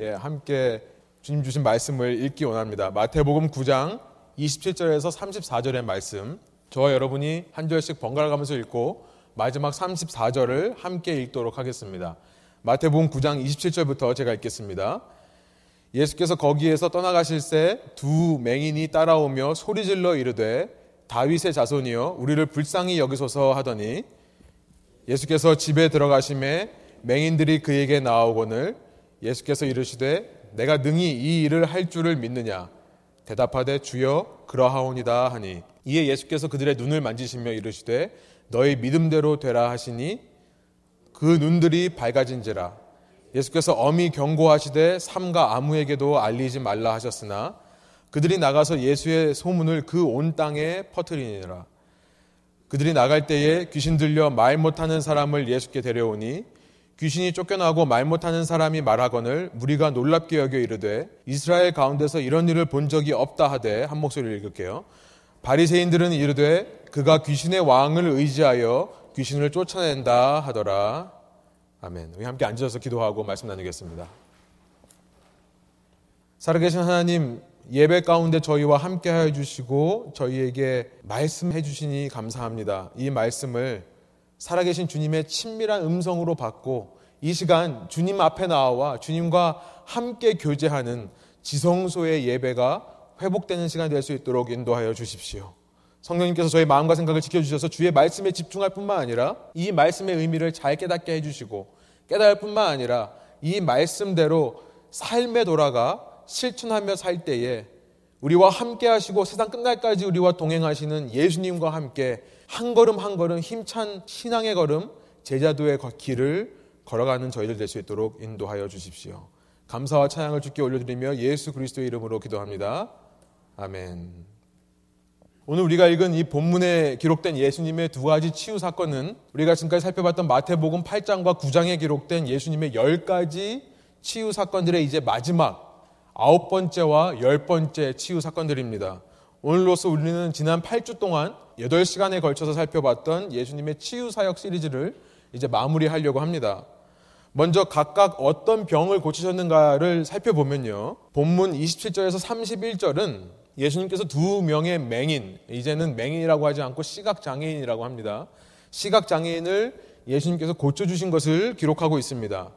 예, 함께 주님 주신 말씀을 읽기 원합니다. 마태복음 9장 27절에서 34절의 말씀. 저와 여러분이 한 절씩 번갈아 가면서 읽고 마지막 34절을 함께 읽도록 하겠습니다. 마태복음 9장 27절부터 제가 읽겠습니다. 예수께서 거기에서 떠나가실새 두 맹인이 따라오며 소리질러 이르되 다윗의 자손이여 우리를 불쌍히 여기소서 하더니 예수께서 집에 들어가심에 맹인들이 그에게 나오거늘 예수께서 이르시되 내가 능히 이 일을 할 줄을 믿느냐? 대답하되 주여 그러하오니다 하니. 이에 예수께서 그들의 눈을 만지시며 이르시되 너희 믿음대로 되라 하시니 그 눈들이 밝아진지라. 예수께서 엄히 경고하시되 삼가 아무에게도 알리지 말라 하셨으나 그들이 나가서 예수의 소문을 그 온 땅에 퍼뜨리니라. 그들이 나갈 때에 귀신 들려 말 못하는 사람을 예수께 데려오니 귀신이 쫓겨나고 말 못하는 사람이 말하거늘 무리가 놀랍게 여겨 이르되 이스라엘 가운데서 이런 일을 본 적이 없다 하되 한 목소리를 읽을게요. 바리새인들은 이르되 그가 귀신의 왕을 의지하여 귀신을 쫓아낸다 하더라. 아멘. 우리 함께 앉아서 기도하고 말씀 나누겠습니다. 살아계신 하나님 예배 가운데 저희와 함께 해 주시고 저희에게 말씀해 주시니 감사합니다. 이 말씀을 살아계신 주님의 친밀한 음성으로 받고 이 시간 주님 앞에 나와 주님과 함께 교제하는 지성소의 예배가 회복되는 시간 될수 있도록 인도하여 주십시오. 성령님께서 저희 마음과 생각을 지켜주셔서 주의 말씀에 집중할 뿐만 아니라 이 말씀의 의미를 잘 깨닫게 해주시고 깨달을 뿐만 아니라 이 말씀대로 삶에 돌아가 실천하며 살 때에 우리와 함께 하시고 세상 끝날까지 우리와 동행하시는 예수님과 함께 한 걸음 한 걸음 힘찬 신앙의 걸음 제자도의 길을 걸어가는 저희들 될 수 있도록 인도하여 주십시오. 감사와 찬양을 주께 올려드리며 예수 그리스도의 이름으로 기도합니다. 아멘. 오늘 우리가 읽은 이 본문에 기록된 예수님의 두 가지 치유 사건은 우리가 지금까지 살펴봤던 마태복음 8장과 9장에 기록된 예수님의 10가지 치유 사건들의 이제 마지막 아홉 번째와 열 번째 치유 사건들입니다. 오늘로서 우리는 지난 8주 동안 8시간에 걸쳐서 살펴봤던 예수님의 치유 사역 시리즈를 이제 마무리하려고 합니다. 먼저 각각 어떤 병을 고치셨는가를 살펴보면요. 본문 27절에서 31절은 예수님께서 두 명의 맹인, 이제는 맹인이라고 하지 않고 시각장애인이라고 합니다. 시각장애인을 예수님께서 고쳐주신 것을 기록하고 있습니다.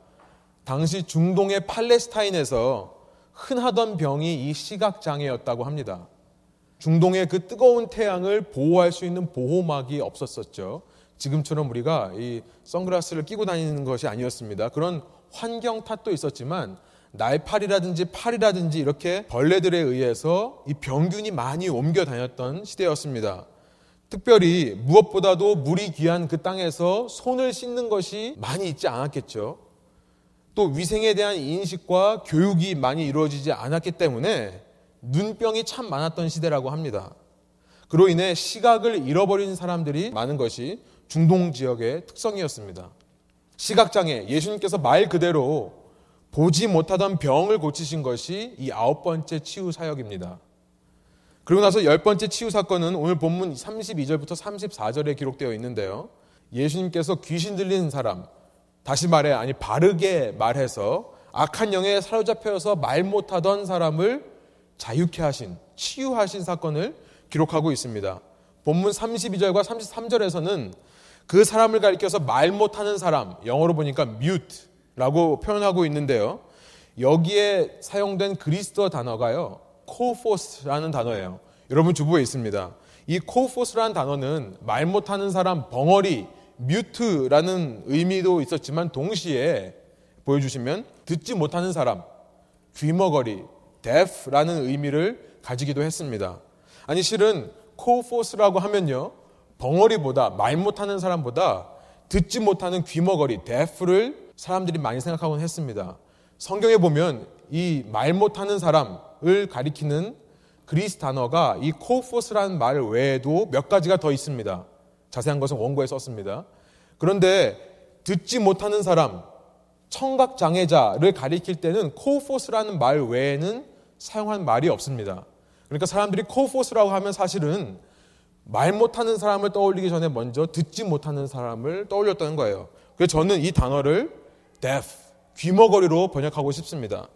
당시 중동의 팔레스타인에서 흔하던 병이 이 시각장애였다고 합니다. 중동의 그 뜨거운 태양을 보호할 수 있는 보호막이 없었었죠. 지금처럼 우리가 이 선글라스를 끼고 다니는 것이 아니었습니다. 그런 환경 탓도 있었지만 날파리라든지 파리라든지 이렇게 벌레들에 의해서 이 병균이 많이 옮겨 다녔던 시대였습니다. 특별히 무엇보다도 물이 귀한 그 땅에서 손을 씻는 것이 많이 있지 않았겠죠. 또 위생에 대한 인식과 교육이 많이 이루어지지 않았기 때문에 눈병이 참 많았던 시대라고 합니다. 그로 인해 시각을 잃어버린 사람들이 많은 것이 중동 지역의 특성이었습니다. 시각장애, 예수님께서 말 그대로 보지 못하던 병을 고치신 것이 이 아홉 번째 치유 사역입니다. 그리고 나서 열 번째 치유 사건은 오늘 본문 32절부터 34절에 기록되어 있는데요. 예수님께서 귀신 들리는 사람, 다시 말해, 아니, 바르게 말해서 악한 영에 사로잡혀서 말 못하던 사람을 자유케 하신, 치유하신 사건을 기록하고 있습니다. 본문 32절과 33절에서는 그 사람을 가리켜서 말 못하는 사람, 영어로 보니까 mute라고 표현하고 있는데요. 여기에 사용된 그리스도 단어가요. 코포스라는 단어예요. 여러분 주부에 있습니다. 이 코포스라는 단어는 말 못하는 사람, 벙어리, 뮤트라는 의미도 있었지만 동시에 보여주시면 듣지 못하는 사람, 귀머거리, deaf라는 의미를 가지기도 했습니다. 아니 실은 코포스라고 하면요. 벙어리보다 말 못하는 사람보다 듣지 못하는 귀머거리, deaf를 사람들이 많이 생각하곤 했습니다. 성경에 보면 이 말 못하는 사람을 가리키는 그리스 단어가 이 코포스라는 말 외에도 몇 가지가 더 있습니다. 자세한 것은 원고에 썼습니다. 그런데 듣지 못하는 사람, 청각 장애자를 가리킬 때는 코포스라는 말 외에는 사용한 말이 없습니다. 그러니까 사람들이 코포스라고 하면 사실은 말 못하는 사람을 떠올리기 전에 먼저 듣지 못하는 사람을 떠올렸다는 거예요. 그래서 저는 이 단어를 deaf, 귀머거리로 번역하고 싶습니다.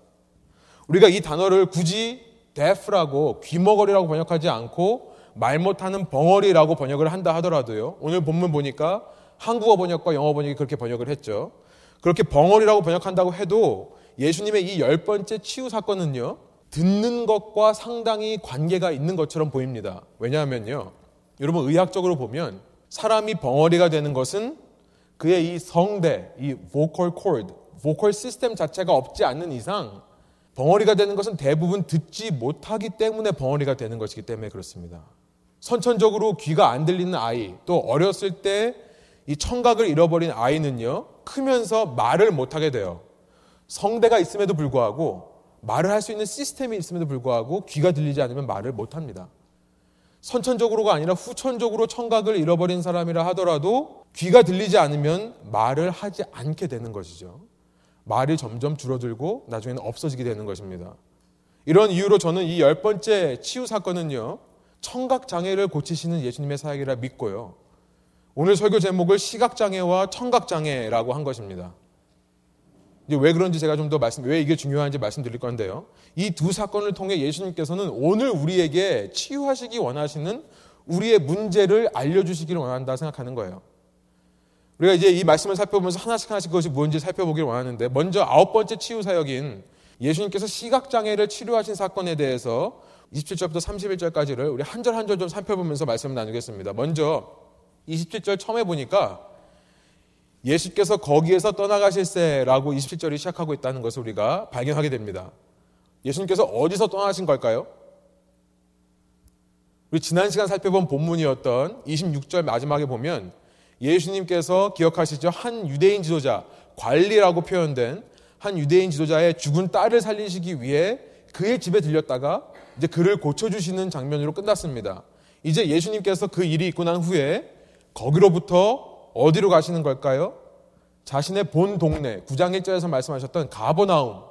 우리가 이 단어를 굳이 deaf라고 귀머거리라고 번역하지 않고 말 못하는 벙어리라고 번역을 한다 하더라도요. 오늘 본문 보니까 한국어 번역과 영어 번역이 그렇게 번역을 했죠. 그렇게 벙어리라고 번역한다고 해도 예수님의 이 열 번째 치유 사건은요. 듣는 것과 상당히 관계가 있는 것처럼 보입니다. 왜냐하면요. 여러분 의학적으로 보면 사람이 벙어리가 되는 것은 그의 이 성대, 이 vocal cord, vocal 시스템 자체가 없지 않는 이상 벙어리가 되는 것은 대부분 듣지 못하기 때문에 벙어리가 되는 것이기 때문에 그렇습니다. 선천적으로 귀가 안 들리는 아이, 또 어렸을 때 이 청각을 잃어버린 아이는요, 크면서 말을 못하게 돼요. 성대가 있음에도 불구하고 말을 할 수 있는 시스템이 있음에도 불구하고 귀가 들리지 않으면 말을 못합니다. 선천적으로가 아니라 후천적으로 청각을 잃어버린 사람이라 하더라도 귀가 들리지 않으면 말을 하지 않게 되는 것이죠. 말이 점점 줄어들고 나중에는 없어지게 되는 것입니다. 이런 이유로 저는 이 열 번째 치유 사건은요, 청각 장애를 고치시는 예수님의 사역이라 믿고요. 오늘 설교 제목을 시각 장애와 청각 장애라고 한 것입니다. 이제 왜 그런지 제가 좀 더 말씀, 왜 이게 중요한지 말씀드릴 건데요. 이 두 사건을 통해 예수님께서는 오늘 우리에게 치유하시기 원하시는 우리의 문제를 알려주시기를 원한다 생각하는 거예요. 우리가 이제 이 말씀을 살펴보면서 하나씩 하나씩 그것이 뭔지 살펴보기를 원하는데 먼저 아홉 번째 치유 사역인 예수님께서 시각장애를 치료하신 사건에 대해서 27절부터 31절까지를 우리 한 절 한 절 좀 살펴보면서 말씀을 나누겠습니다. 먼저 27절 처음에 보니까 예수께서 거기에서 떠나가실세라고 27절이 시작하고 있다는 것을 우리가 발견하게 됩니다. 예수님께서 어디서 떠나신 걸까요? 우리 지난 시간 살펴본 본문이었던 26절 마지막에 보면 예수님께서 기억하시죠? 한 유대인 지도자, 관리라고 표현된 한 유대인 지도자의 죽은 딸을 살리시기 위해 그의 집에 들렸다가 이제 그를 고쳐주시는 장면으로 끝났습니다. 이제 예수님께서 그 일이 있고 난 후에 거기로부터 어디로 가시는 걸까요? 자신의 본 동네, 9장 1절에서 말씀하셨던 가버나움,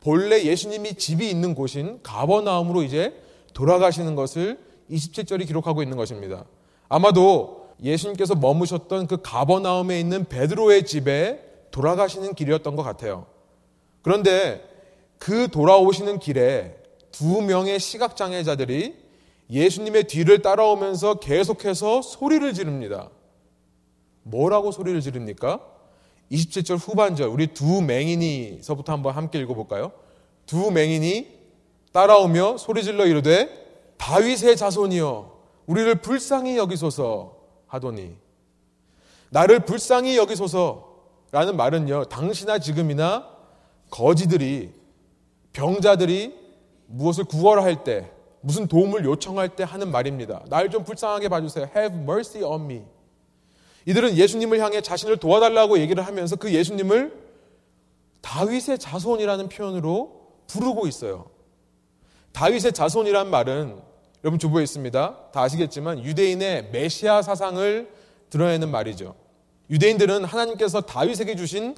본래 예수님이 집이 있는 곳인 가버나움으로 이제 돌아가시는 것을 27절이 기록하고 있는 것입니다. 아마도 예수님께서 머무셨던 그 가버나움에 있는 베드로의 집에 돌아가시는 길이었던 것 같아요. 그런데 그 돌아오시는 길에 두 명의 시각장애자들이 예수님의 뒤를 따라오면서 계속해서 소리를 지릅니다. 뭐라고 소리를 지릅니까? 27절 후반절, 우리 두 맹인이서부터 한번 함께 읽어볼까요? 두 맹인이 따라오며 소리질러 이르되 다윗의 자손이여 우리를 불쌍히 여기소서 하더니 나를 불쌍히 여기소서라는 말은요 당시나 지금이나 거지들이 병자들이 무엇을 구걸할 때 무슨 도움을 요청할 때 하는 말입니다. 날 좀 불쌍하게 봐주세요. Have mercy on me. 이들은 예수님을 향해 자신을 도와달라고 얘기를 하면서 그 예수님을 다윗의 자손이라는 표현으로 부르고 있어요. 다윗의 자손이란 말은 여러분 주부에 있습니다. 다 아시겠지만 유대인의 메시아 사상을 드러내는 말이죠. 유대인들은 하나님께서 다윗에게 주신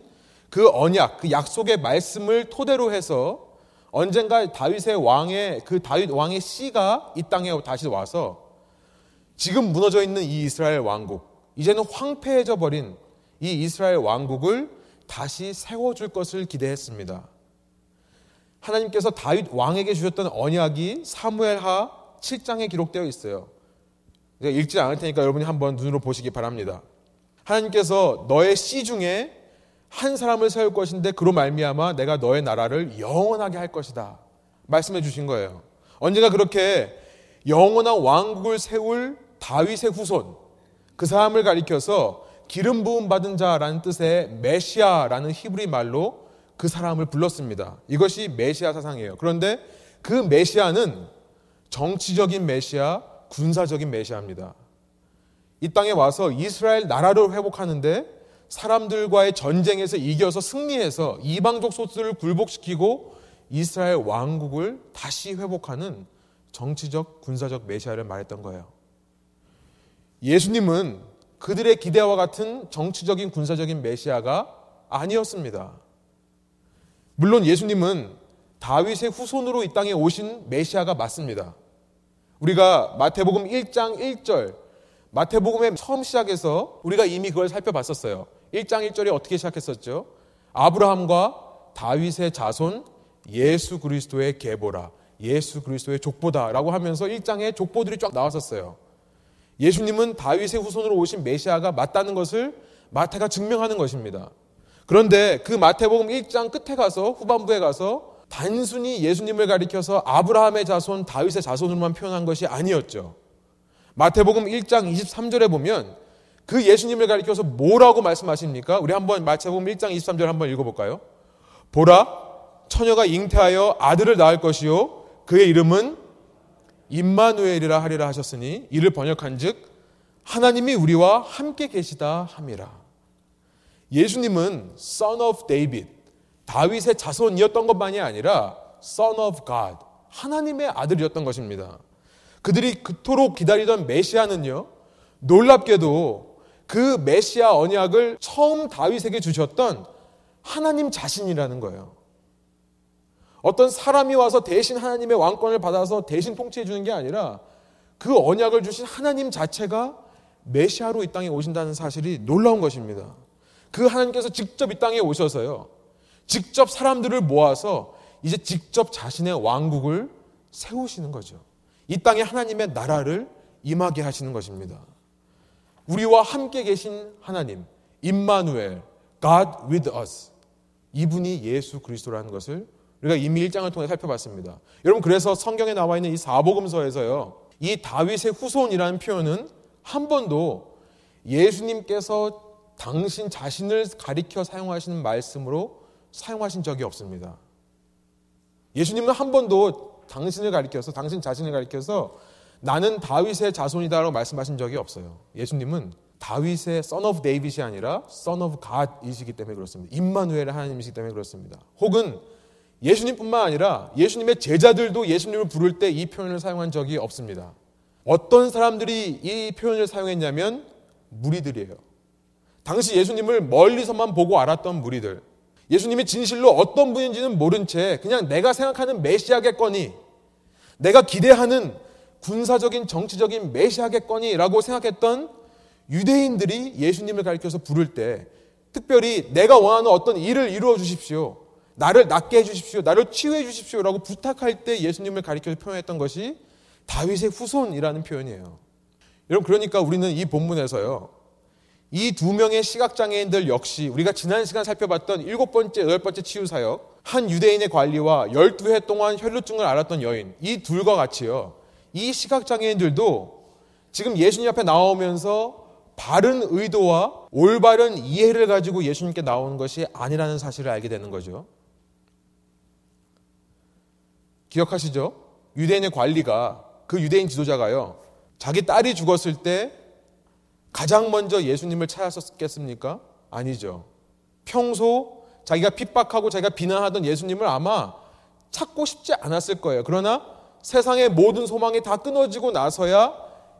그 언약, 그 약속의 말씀을 토대로 해서 언젠가 다윗의 왕의 그 다윗 왕의 씨가 이 땅에 다시 와서 지금 무너져 있는 이 이스라엘 왕국, 이제는 황폐해져 버린 이 이스라엘 왕국을 다시 세워 줄 것을 기대했습니다. 하나님께서 다윗 왕에게 주셨던 언약이 사무엘하 7장에 기록되어 있어요. 읽지 않을 테니까 여러분이 한번 눈으로 보시기 바랍니다. 하나님께서 너의 씨 중에 한 사람을 세울 것인데 그로 말미암아 내가 너의 나라를 영원하게 할 것이다. 말씀해 주신 거예요. 언젠가 그렇게 영원한 왕국을 세울 다윗의 후손 그 사람을 가리켜서 기름 부음 받은 자라는 뜻의 메시아라는 히브리 말로 그 사람을 불렀습니다. 이것이 메시아 사상이에요. 그런데 그 메시아는 정치적인 메시아, 군사적인 메시아입니다. 이 땅에 와서 이스라엘 나라를 회복하는데 사람들과의 전쟁에서 이겨서 승리해서 이방족 소수를 굴복시키고 이스라엘 왕국을 다시 회복하는 정치적, 군사적 메시아를 말했던 거예요. 예수님은 그들의 기대와 같은 정치적인, 군사적인 메시아가 아니었습니다. 물론 예수님은 다윗의 후손으로 이 땅에 오신 메시아가 맞습니다. 우리가 마태복음 1장 1절, 마태복음의 처음 시작해서 우리가 이미 그걸 살펴봤었어요. 1장 1절이 어떻게 시작했었죠? 아브라함과 다윗의 자손 예수 그리스도의 계보라. 예수 그리스도의 족보다라고 하면서 1장에 족보들이 쫙 나왔었어요. 예수님은 다윗의 후손으로 오신 메시아가 맞다는 것을 마태가 증명하는 것입니다. 그런데 그 마태복음 1장 끝에 가서 후반부에 가서 단순히 예수님을 가리켜서 아브라함의 자손, 다윗의 자손으로만 표현한 것이 아니었죠. 마태복음 1장 23절에 보면 그 예수님을 가리켜서 뭐라고 말씀하십니까? 우리 한번 마태복음 1장 23절 한번 읽어볼까요? 보라, 처녀가 잉태하여 아들을 낳을 것이요. 그의 이름은 임마누엘이라 하리라 하셨으니 이를 번역한즉 하나님이 우리와 함께 계시다 함이라. 예수님은 Son of David, 다윗의 자손이었던 것만이 아니라 Son of God, 하나님의 아들이었던 것입니다. 그들이 그토록 기다리던 메시아는요, 놀랍게도 그 메시아 언약을 처음 다윗에게 주셨던 하나님 자신이라는 거예요. 어떤 사람이 와서 대신 하나님의 왕권을 받아서 대신 통치해 주는 게 아니라 그 언약을 주신 하나님 자체가 메시아로 이 땅에 오신다는 사실이 놀라운 것입니다. 그 하나님께서 직접 이 땅에 오셔서요. 직접 사람들을 모아서 이제 직접 자신의 왕국을 세우시는 거죠. 이 땅에 하나님의 나라를 임하게 하시는 것입니다. 우리와 함께 계신 하나님, 임마누엘, God with us. 이분이 예수 그리스도라는 것을 우리가 이미 1장을 통해 살펴봤습니다. 여러분 그래서 성경에 나와 있는 이 사복음서에서요. 이 다윗의 후손이라는 표현은 한 번도 예수님께서 당신 자신을 가리켜 사용하시는 말씀으로 사용하신 적이 없습니다. 예수님은 한 번도 당신을 가리켜서 당신 자신을 가리켜서 나는 다윗의 자손이다라고 말씀하신 적이 없어요. 예수님은 다윗의 son of David이 아니라 son of God이시기 때문에 그렇습니다. 임마누엘의 하나님이시기 때문에 그렇습니다. 혹은 예수님뿐만 아니라 예수님의 제자들도 예수님을 부를 때 이 표현을 사용한 적이 없습니다. 어떤 사람들이 이 표현을 사용했냐면 무리들이에요. 당시 예수님을 멀리서만 보고 알았던 무리들. 예수님이 진실로 어떤 분인지는 모른 채 그냥 내가 생각하는 메시아겠거니, 내가 기대하는 군사적인 정치적인 메시아겠거니라고 생각했던 유대인들이 예수님을 가리켜서 부를 때 특별히 내가 원하는 어떤 일을 이루어 주십시오. 나를 낫게 해 주십시오. 나를 치유해 주십시오라고 부탁할 때 예수님을 가리켜서 표현했던 것이 다윗의 후손이라는 표현이에요. 여러분 그러니까 우리는 이 본문에서요. 이 두 명의 시각장애인들 역시 우리가 지난 시간 살펴봤던 일곱 번째, 여덟 번째 치유사역, 한 유대인의 관리와 열두 해 동안 혈루증을 앓았던 여인, 이 둘과 같이요. 이 시각장애인들도 지금 예수님 앞에 나오면서 바른 의도와 올바른 이해를 가지고 예수님께 나오는 것이 아니라는 사실을 알게 되는 거죠. 기억하시죠? 유대인의 관리가 그 유대인 지도자가요. 자기 딸이 죽었을 때 가장 먼저 예수님을 찾았었겠습니까? 아니죠. 평소 자기가 핍박하고 자기가 비난하던 예수님을 아마 찾고 싶지 않았을 거예요. 그러나 세상의 모든 소망이 다 끊어지고 나서야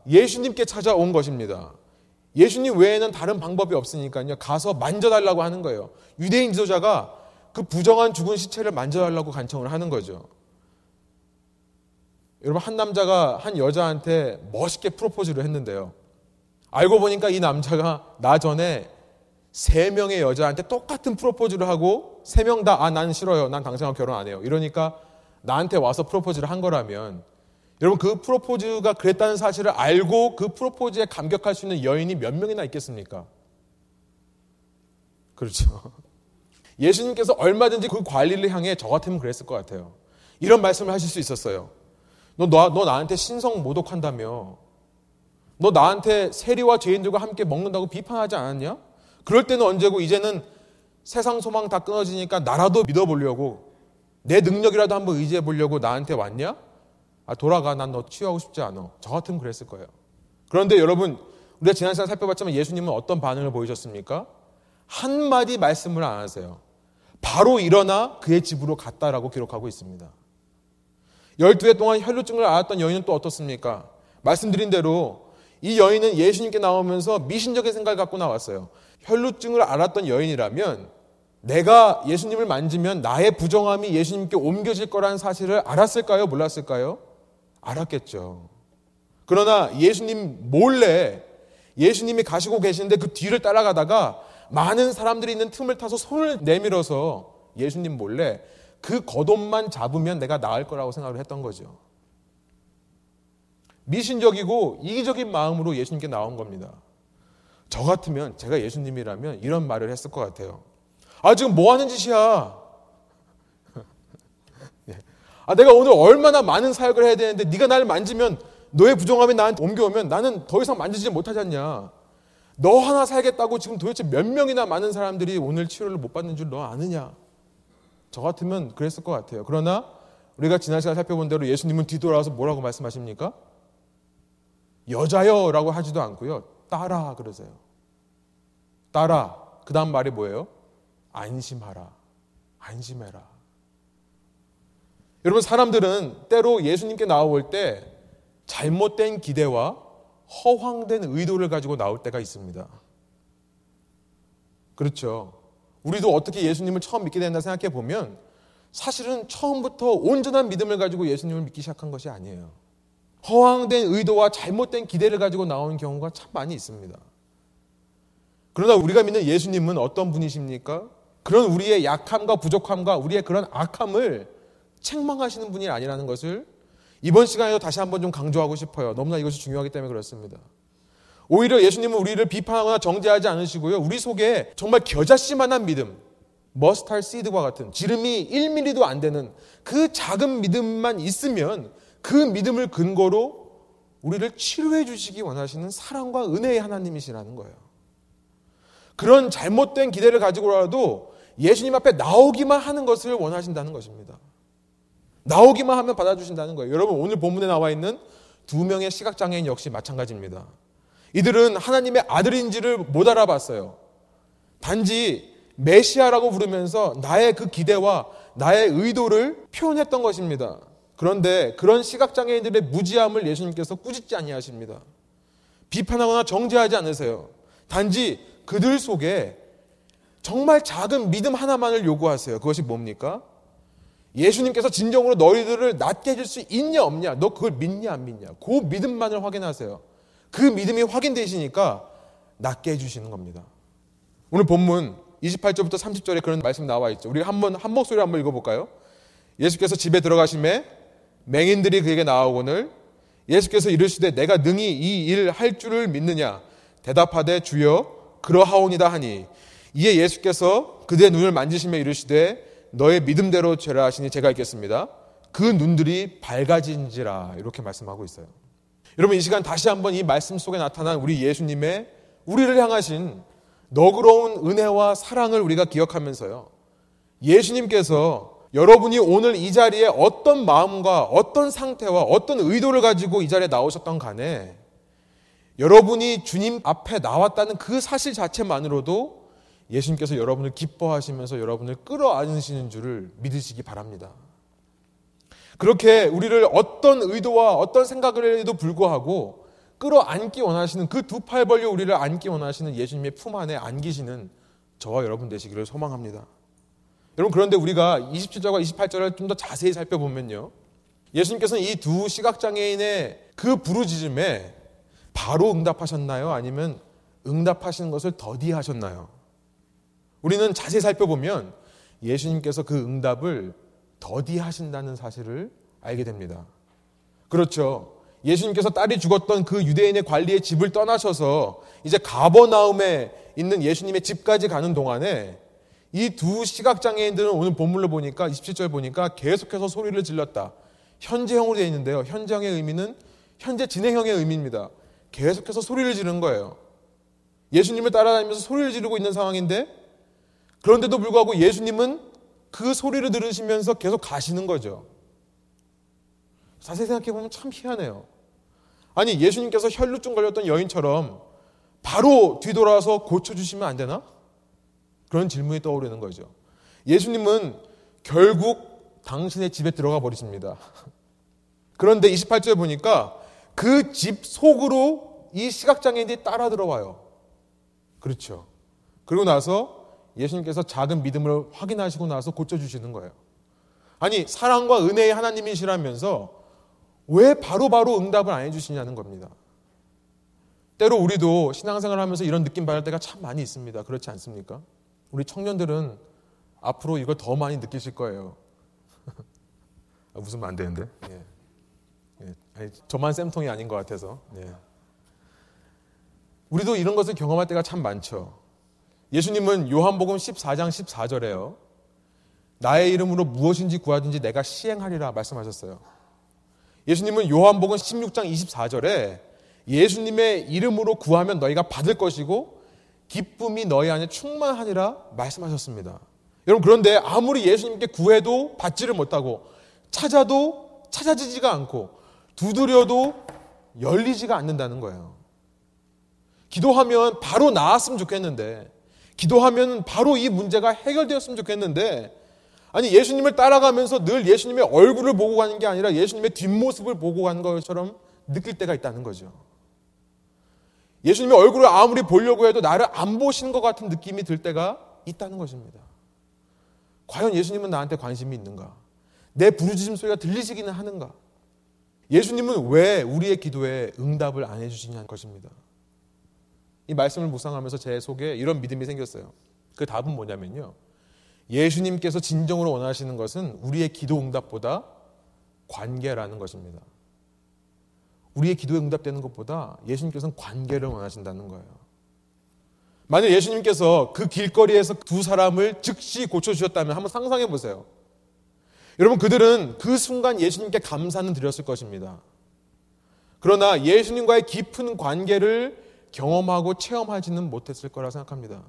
예수님께 찾아온 것입니다. 예수님 외에는 다른 방법이 없으니까요. 가서 만져달라고 하는 거예요. 유대인 지도자가 그 부정한 죽은 시체를 만져달라고 간청을 하는 거죠. 여러분, 한 남자가 한 여자한테 멋있게 프로포즈를 했는데요. 알고 보니까 이 남자가 나 전에 세 명의 여자한테 똑같은 프로포즈를 하고 세 명 다, 아, 난 싫어요. 난 당신하고 결혼 안 해요. 이러니까 나한테 와서 프로포즈를 한 거라면 여러분 그 프로포즈가 그랬다는 사실을 알고 그 프로포즈에 감격할 수 있는 여인이 몇 명이나 있겠습니까? 그렇죠. 예수님께서 얼마든지 그 관리를 향해 저 같으면 그랬을 것 같아요. 이런 말씀을 하실 수 있었어요. 너, 너, 너 나한테 신성 모독한다며. 너 나한테 세리와 죄인들과 함께 먹는다고 비판하지 않았냐? 그럴 때는 언제고 이제는 세상 소망 다 끊어지니까 나라도 믿어보려고 내 능력이라도 한번 의지해 보려고 나한테 왔냐? 아, 돌아가. 난 너 치유하고 싶지 않아. 저 같으면 그랬을 거예요. 그런데 여러분, 우리가 지난 시간 살펴봤지만 예수님은 어떤 반응을 보이셨습니까? 한마디 말씀을 안 하세요. 바로 일어나 그의 집으로 갔다라고 기록하고 있습니다. 12해 동안 혈루증을 앓았던 여인은 또 어떻습니까? 말씀드린 대로 이 여인은 예수님께 나오면서 미신적인 생각을 갖고 나왔어요. 혈루증을 앓았던 여인이라면 내가 예수님을 만지면 나의 부정함이 예수님께 옮겨질 거라는 사실을 알았을까요? 몰랐을까요? 알았겠죠. 그러나 예수님 몰래 예수님이 가시고 계시는데 그 뒤를 따라가다가 많은 사람들이 있는 틈을 타서 손을 내밀어서 예수님 몰래 그 겉옷만 잡으면 내가 나을 거라고 생각을 했던 거죠. 미신적이고 이기적인 마음으로 예수님께 나온 겁니다. 저 같으면 제가 예수님이라면 이런 말을 했을 것 같아요. 아 지금 뭐 하는 짓이야? 예. 아 내가 오늘 얼마나 많은 사역을 해야 되는데 네가 나를 만지면 너의 부정함이 나한테 옮겨오면 나는 더 이상 만지지 못하지 않냐? 너 하나 살겠다고 지금 도대체 몇 명이나 많은 사람들이 오늘 치료를 못 받는 줄 너 아느냐? 저 같으면 그랬을 것 같아요. 그러나 우리가 지난 시간 살펴본 대로 예수님은 뒤돌아와서 뭐라고 말씀하십니까? 여자여 라고 하지도 않고요. 따라 그러세요. 따라. 그 다음 말이 뭐예요? 안심하라. 안심해라. 여러분, 사람들은 때로 예수님께 나와볼 때 잘못된 기대와 허황된 의도를 가지고 나올 때가 있습니다. 그렇죠. 우리도 어떻게 예수님을 처음 믿게 된다 생각해 보면 사실은 처음부터 온전한 믿음을 가지고 예수님을 믿기 시작한 것이 아니에요. 허황된 의도와 잘못된 기대를 가지고 나오는 경우가 참 많이 있습니다. 그러나 우리가 믿는 예수님은 어떤 분이십니까? 그런 우리의 약함과 부족함과 우리의 그런 악함을 책망하시는 분이 아니라는 것을 이번 시간에도 다시 한번 좀 강조하고 싶어요. 너무나 이것이 중요하기 때문에 그렇습니다. 오히려 예수님은 우리를 비판하거나 정죄하지 않으시고요. 우리 속에 정말 겨자씨만한 믿음, 머스탈 시드와 같은 지름이 1mm도 안 되는 그 작은 믿음만 있으면 그 믿음을 근거로 우리를 치료해 주시기 원하시는 사랑과 은혜의 하나님이시라는 거예요. 그런 잘못된 기대를 가지고라도 예수님 앞에 나오기만 하는 것을 원하신다는 것입니다. 나오기만 하면 받아주신다는 거예요. 여러분, 오늘 본문에 나와 있는 두 명의 시각장애인 역시 마찬가지입니다. 이들은 하나님의 아들인지를 못 알아봤어요. 단지 메시아라고 부르면서 나의 그 기대와 나의 의도를 표현했던 것입니다. 그런데 그런 시각장애인들의 무지함을 예수님께서 꾸짖지 아니하십니다. 비판하거나 정죄하지 않으세요. 단지 그들 속에 정말 작은 믿음 하나만을 요구하세요. 그것이 뭡니까? 예수님께서 진정으로 너희들을 낫게 해줄 수 있냐 없냐 너 그걸 믿냐 안 믿냐 그 믿음만을 확인하세요. 그 믿음이 확인되시니까 낫게 해주시는 겁니다. 오늘 본문 28절부터 30절에 그런 말씀 나와 있죠. 우리 한번 한 목소리 한번 읽어볼까요? 예수께서 집에 들어가심에 맹인들이 그에게 나오거늘 예수께서 이르시되 내가 능히 이 일 할 줄을 믿느냐 대답하되 주여 그러하오니다 하니 이에 예수께서 그들의 눈을 만지시며 이르시되 너의 믿음대로 죄라 하시니 제가 읽겠습니다. 그 눈들이 밝아진지라 이렇게 말씀하고 있어요. 여러분 이 시간 다시 한번 이 말씀 속에 나타난 우리 예수님의 우리를 향하신 너그러운 은혜와 사랑을 우리가 기억하면서요. 예수님께서 여러분이 오늘 이 자리에 어떤 마음과 어떤 상태와 어떤 의도를 가지고 이 자리에 나오셨던 간에 여러분이 주님 앞에 나왔다는 그 사실 자체만으로도 예수님께서 여러분을 기뻐하시면서 여러분을 끌어안으시는 줄을 믿으시기 바랍니다. 그렇게 우리를 어떤 의도와 어떤 생각을해도 불구하고 끌어안기 원하시는 그 두 팔 벌려 우리를 안기 원하시는 예수님의 품 안에 안기시는 저와 여러분 되시기를 소망합니다. 여러분 그런데 우리가 27절과 28절을 좀 더 자세히 살펴보면요. 예수님께서는 이 두 시각장애인의 그 부르짖음에 바로 응답하셨나요? 아니면 응답하시는 것을 더디하셨나요? 우리는 자세히 살펴보면 예수님께서 그 응답을 더디하신다는 사실을 알게 됩니다. 그렇죠. 예수님께서 딸이 죽었던 그 유대인의 관리의 집을 떠나셔서 이제 가버나움에 있는 예수님의 집까지 가는 동안에 이 두 시각장애인들은 오늘 본문을 보니까 27절 보니까 계속해서 소리를 질렀다. 현재형으로 되어 있는데요. 현재형의 의미는 현재 진행형의 의미입니다. 계속해서 소리를 지르는 거예요. 예수님을 따라다니면서 소리를 지르고 있는 상황인데 그런데도 불구하고 예수님은 그 소리를 들으시면서 계속 가시는 거죠. 자세히 생각해 보면 참 희한해요. 아니 예수님께서 혈루증 걸렸던 여인처럼 바로 뒤돌아서 고쳐주시면 안 되나? 그런 질문이 떠오르는 거죠. 예수님은 결국 당신의 집에 들어가 버리십니다. 그런데 28절에 보니까 그 집 속으로 이 시각장애인들이 따라 들어와요. 그렇죠. 그리고 나서 예수님께서 작은 믿음을 확인하시고 나서 고쳐주시는 거예요. 아니, 사랑과 은혜의 하나님이시라면서 왜 바로 바로 응답을 안 해주시냐는 겁니다. 때로 우리도 신앙생활 하면서 이런 느낌 받을 때가 참 많이 있습니다. 그렇지 않습니까? 우리 청년들은 앞으로 이걸 더 많이 느끼실 거예요. 아, 웃으면 안 되는데. 예. 예. 아니, 저만 쌤통이 아닌 것 같아서. 예. 우리도 이런 것을 경험할 때가 참 많죠. 예수님은 요한복음 14장 14절에요. 나의 이름으로 무엇인지 구하든지 내가 시행하리라 말씀하셨어요. 예수님은 요한복음 16장 24절에 예수님의 이름으로 구하면 너희가 받을 것이고 기쁨이 너희 안에 충만하니라 말씀하셨습니다. 여러분 그런데 아무리 예수님께 구해도 받지를 못하고 찾아도 찾아지지가 않고 두드려도 열리지가 않는다는 거예요. 기도하면 바로 나았으면 좋겠는데 기도하면 바로 이 문제가 해결되었으면 좋겠는데 아니 예수님을 따라가면서 늘 예수님의 얼굴을 보고 가는 게 아니라 예수님의 뒷모습을 보고 가는 것처럼 느낄 때가 있다는 거죠. 예수님의 얼굴을 아무리 보려고 해도 나를 안 보시는 것 같은 느낌이 들 때가 있다는 것입니다. 과연 예수님은 나한테 관심이 있는가? 내 부르짖음 소리가 들리시기는 하는가? 예수님은 왜 우리의 기도에 응답을 안 해주시냐는 것입니다. 이 말씀을 묵상하면서 제 속에 이런 믿음이 생겼어요. 그 답은 뭐냐면요. 예수님께서 진정으로 원하시는 것은 우리의 기도 응답보다 관계라는 것입니다. 우리의 기도에 응답되는 것보다 예수님께서는 관계를 원하신다는 거예요. 만약 예수님께서 그 길거리에서 두 사람을 즉시 고쳐주셨다면 한번 상상해 보세요. 여러분, 그들은 그 순간 예수님께 감사는 드렸을 것입니다. 그러나 예수님과의 깊은 관계를 경험하고 체험하지는 못했을 거라 생각합니다.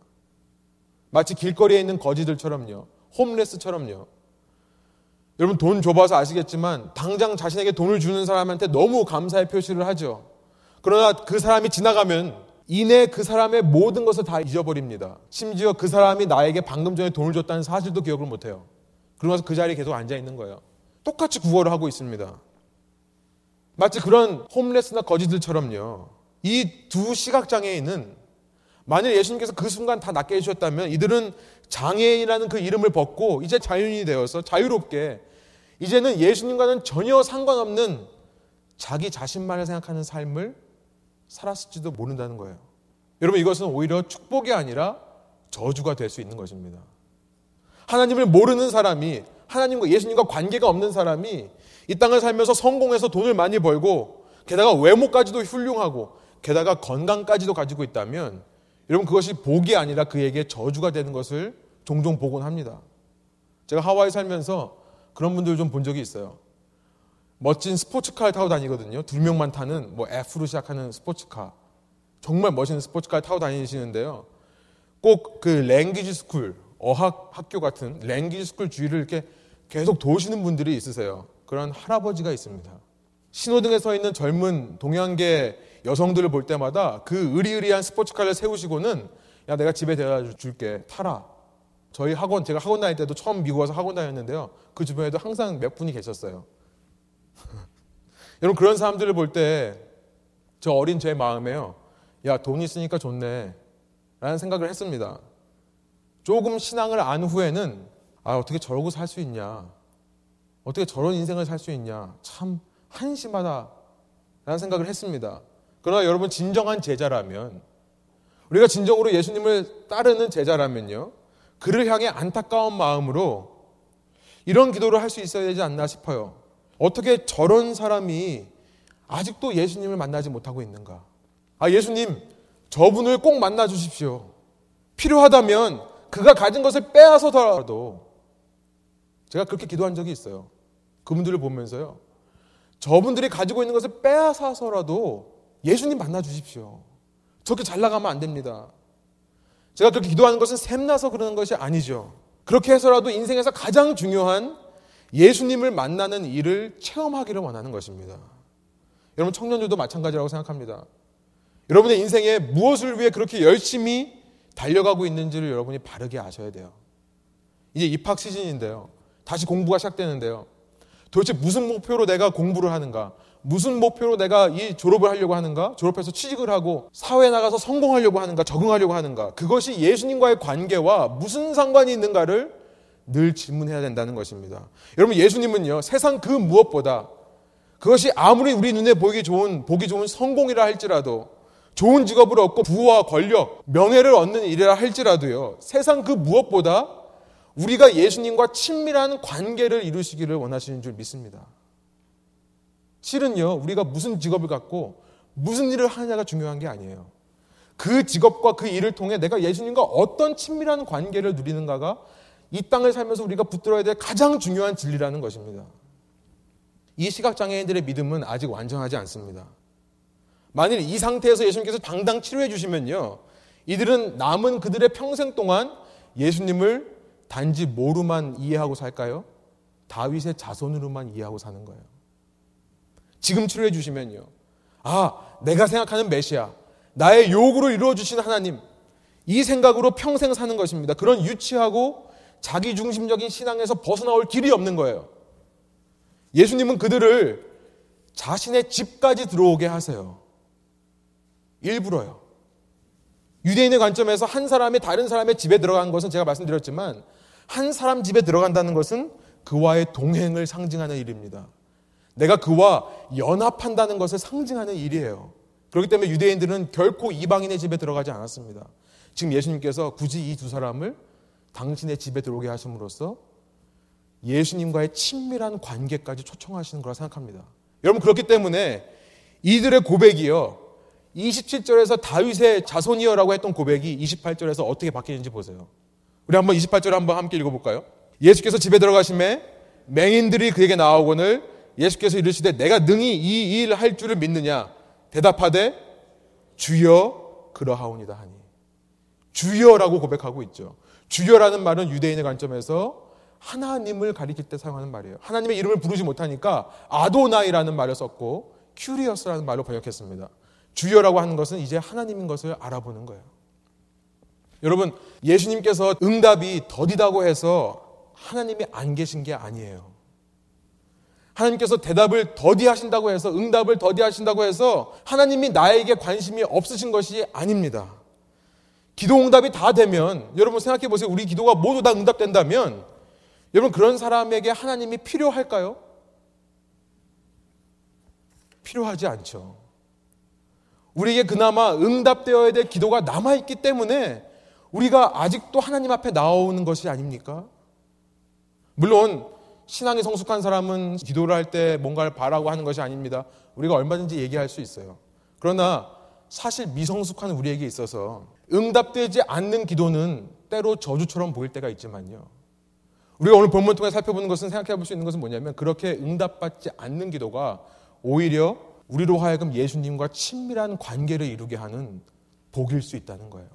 마치 길거리에 있는 거지들처럼요. 홈레스처럼요. 여러분 돈 줘봐서 아시겠지만 당장 자신에게 돈을 주는 사람한테 너무 감사의 표시를 하죠. 그러나 그 사람이 지나가면 이내 그 사람의 모든 것을 다 잊어버립니다. 심지어 그 사람이 나에게 방금 전에 돈을 줬다는 사실도 기억을 못해요. 그러면서 그 자리에 계속 앉아 있는 거예요. 똑같이 구걸을 하고 있습니다. 마치 그런 홈레스나 거지들처럼요. 이 두 시각장애인은 만일 예수님께서 그 순간 다 낫게 해주셨다면 이들은 장애인이라는 그 이름을 벗고 이제 자유인이 되어서 자유롭게 이제는 예수님과는 전혀 상관없는 자기 자신만을 생각하는 삶을 살았을지도 모른다는 거예요. 여러분 이것은 오히려 축복이 아니라 저주가 될 수 있는 것입니다. 하나님을 모르는 사람이 하나님과 예수님과 관계가 없는 사람이 이 땅을 살면서 성공해서 돈을 많이 벌고 게다가 외모까지도 훌륭하고 게다가 건강까지도 가지고 있다면 여러분 그것이 복이 아니라 그에게 저주가 되는 것을 종종 보곤 합니다. 제가 하와이 살면서 그런 분들 좀 본 적이 있어요. 멋진 스포츠카를 타고 다니거든요. 두 명만 타는 뭐 F로 시작하는 스포츠카. 정말 멋있는 스포츠카를 타고 다니시는데요. 꼭 그 language school, 어학 학교 같은 language school 주위를 이렇게 계속 도시는 분들이 있으세요. 그런 할아버지가 있습니다. 신호등에 서 있는 젊은 동양계 여성들을 볼 때마다 그 으리으리한 스포츠카를 세우시고는 야 내가 집에 데려다 줄게 타라. 저희 학원 제가 학원 다닐 때도 처음 미국 와서 학원 다녔는데요. 그 주변에도 항상 몇 분이 계셨어요. 여러분 그런 사람들을 볼 때 저 어린 제 마음에요. 야 돈 있으니까 좋네. 라는 생각을 했습니다. 조금 신앙을 안 후에는 아 어떻게 저러고 살 수 있냐. 어떻게 저런 인생을 살 수 있냐. 참 한심하다. 라는 생각을 했습니다. 그러나 여러분 진정한 제자라면 우리가 진정으로 예수님을 따르는 제자라면요. 그를 향해 안타까운 마음으로 이런 기도를 할 수 있어야 되지 않나 싶어요. 어떻게 저런 사람이 아직도 예수님을 만나지 못하고 있는가? 아, 예수님, 저분을 꼭 만나 주십시오. 필요하다면 그가 가진 것을 빼앗아서라도 제가 그렇게 기도한 적이 있어요. 그분들을 보면서요. 저분들이 가지고 있는 것을 빼앗아서라도 예수님 만나 주십시오. 저렇게 잘 나가면 안 됩니다. 제가 그렇게 기도하는 것은 샘나서 그러는 것이 아니죠. 그렇게 해서라도 인생에서 가장 중요한 예수님을 만나는 일을 체험하기를 원하는 것입니다. 여러분 청년들도 마찬가지라고 생각합니다. 여러분의 인생에 무엇을 위해 그렇게 열심히 달려가고 있는지를 여러분이 바르게 아셔야 돼요. 이제 입학 시즌인데요. 다시 공부가 시작되는데요. 도대체 무슨 목표로 내가 공부를 하는가? 무슨 목표로 내가 이 졸업을 하려고 하는가? 졸업해서 취직을 하고 사회에 나가서 성공하려고 하는가? 적응하려고 하는가? 그것이 예수님과의 관계와 무슨 상관이 있는가를 늘 질문해야 된다는 것입니다. 여러분 예수님은요 세상 그 무엇보다 그것이 아무리 우리 눈에 보기 좋은 보기 좋은 성공이라 할지라도 좋은 직업을 얻고 부와 권력, 명예를 얻는 일이라 할지라도요 세상 그 무엇보다 우리가 예수님과 친밀한 관계를 이루시기를 원하시는 줄 믿습니다. 실은요, 우리가 무슨 직업을 갖고 무슨 일을 하느냐가 중요한 게 아니에요. 그 직업과 그 일을 통해 내가 예수님과 어떤 친밀한 관계를 누리는가가 이 땅을 살면서 우리가 붙들어야 될 가장 중요한 진리라는 것입니다. 이 시각장애인들의 믿음은 아직 완전하지 않습니다. 만일 이 상태에서 예수님께서 당당 치료해 주시면요. 이들은 남은 그들의 평생 동안 예수님을 단지 뭐로만 이해하고 살까요? 다윗의 자손으로만 이해하고 사는 거예요. 지금 치료해 주시면요. 아, 내가 생각하는 메시아, 나의 요구로 이루어 주신 하나님, 이 생각으로 평생 사는 것입니다. 그런 유치하고 자기 중심적인 신앙에서 벗어나올 길이 없는 거예요. 예수님은 그들을 자신의 집까지 들어오게 하세요. 일부러요. 유대인의 관점에서 한 사람이 다른 사람의 집에 들어간 것은 제가 말씀드렸지만 한 사람 집에 들어간다는 것은 그와의 동행을 상징하는 일입니다. 내가 그와 연합한다는 것을 상징하는 일이에요. 그렇기 때문에 유대인들은 결코 이방인의 집에 들어가지 않았습니다. 지금 예수님께서 굳이 이 두 사람을 당신의 집에 들어오게 하심으로써 예수님과의 친밀한 관계까지 초청하시는 거라 생각합니다. 여러분 그렇기 때문에 이들의 고백이요. 27절에서 다윗의 자손이여라고 했던 고백이 28절에서 어떻게 바뀌는지 보세요. 우리 한번 28절 한번 함께 읽어볼까요? 예수께서 집에 들어가심에 맹인들이 그에게 나오거늘 예수께서 이르시되 내가 능히 이 일 할 줄을 믿느냐 대답하되 주여 그러하오니다 하니 주여라고 고백하고 있죠. 주여라는 말은 유대인의 관점에서 하나님을 가리킬 때 사용하는 말이에요. 하나님의 이름을 부르지 못하니까 아도나이라는 말을 썼고 큐리어스라는 말로 번역했습니다. 주여라고 하는 것은 이제 하나님인 것을 알아보는 거예요. 여러분, 예수님께서 응답이 더디다고 해서 하나님이 안 계신 게 아니에요. 하나님께서 대답을 더디 하신다고 해서 응답을 더디 하신다고 해서 하나님이 나에게 관심이 없으신 것이 아닙니다. 기도 응답이 다 되면 여러분 생각해 보세요. 우리 기도가 모두 다 응답된다면 여러분 그런 사람에게 하나님이 필요할까요? 필요하지 않죠. 우리에게 그나마 응답되어야 될 기도가 남아 있기 때문에 우리가 아직도 하나님 앞에 나오는 것이 아닙니까? 물론 신앙이 성숙한 사람은 기도를 할 때 뭔가를 바라고 하는 것이 아닙니다. 우리가 얼마든지 얘기할 수 있어요. 그러나 사실 미성숙한 우리에게 있어서 응답되지 않는 기도는 때로 저주처럼 보일 때가 있지만요. 우리가 오늘 본문 통해 살펴보는 것은 생각해 볼 수 있는 것은 뭐냐면 그렇게 응답받지 않는 기도가 오히려 우리로 하여금 예수님과 친밀한 관계를 이루게 하는 복일 수 있다는 거예요.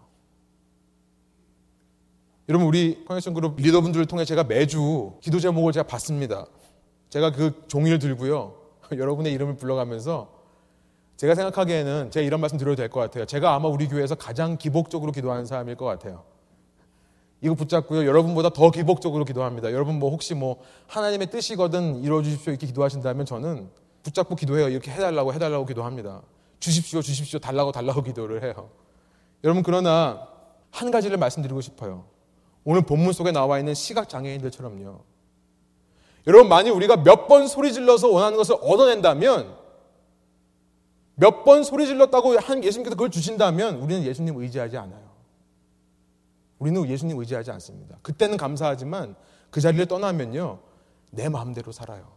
여러분 우리 커넥션 그룹 리더분들을 통해 제가 매주 기도 제목을 제가 받습니다. 제가 그 종이를 들고요. 여러분의 이름을 불러가면서 제가 생각하기에는 제가 이런 말씀 드려도 될 것 같아요. 제가 아마 우리 교회에서 가장 기복적으로 기도하는 사람일 것 같아요. 이거 붙잡고요. 여러분보다 더 기복적으로 기도합니다. 여러분 뭐 혹시 뭐 하나님의 뜻이거든 이루어 주십시오 이렇게 기도하신다면 저는 붙잡고 기도해요. 이렇게 해달라고 해달라고 기도합니다. 주십시오, 주십시오, 달라고 달라고 기도를 해요. 여러분 그러나 한 가지를 말씀드리고 싶어요. 오늘 본문 속에 나와 있는 시각 장애인들처럼요. 여러분 만일 우리가 몇 번 소리 질러서 원하는 것을 얻어낸다면 몇 번 소리 질렀다고 한 예수님께서 그걸 주신다면 우리는 예수님 의지하지 않아요. 우리는 예수님 의지하지 않습니다. 그때는 감사하지만 그 자리를 떠나면요. 내 마음대로 살아요.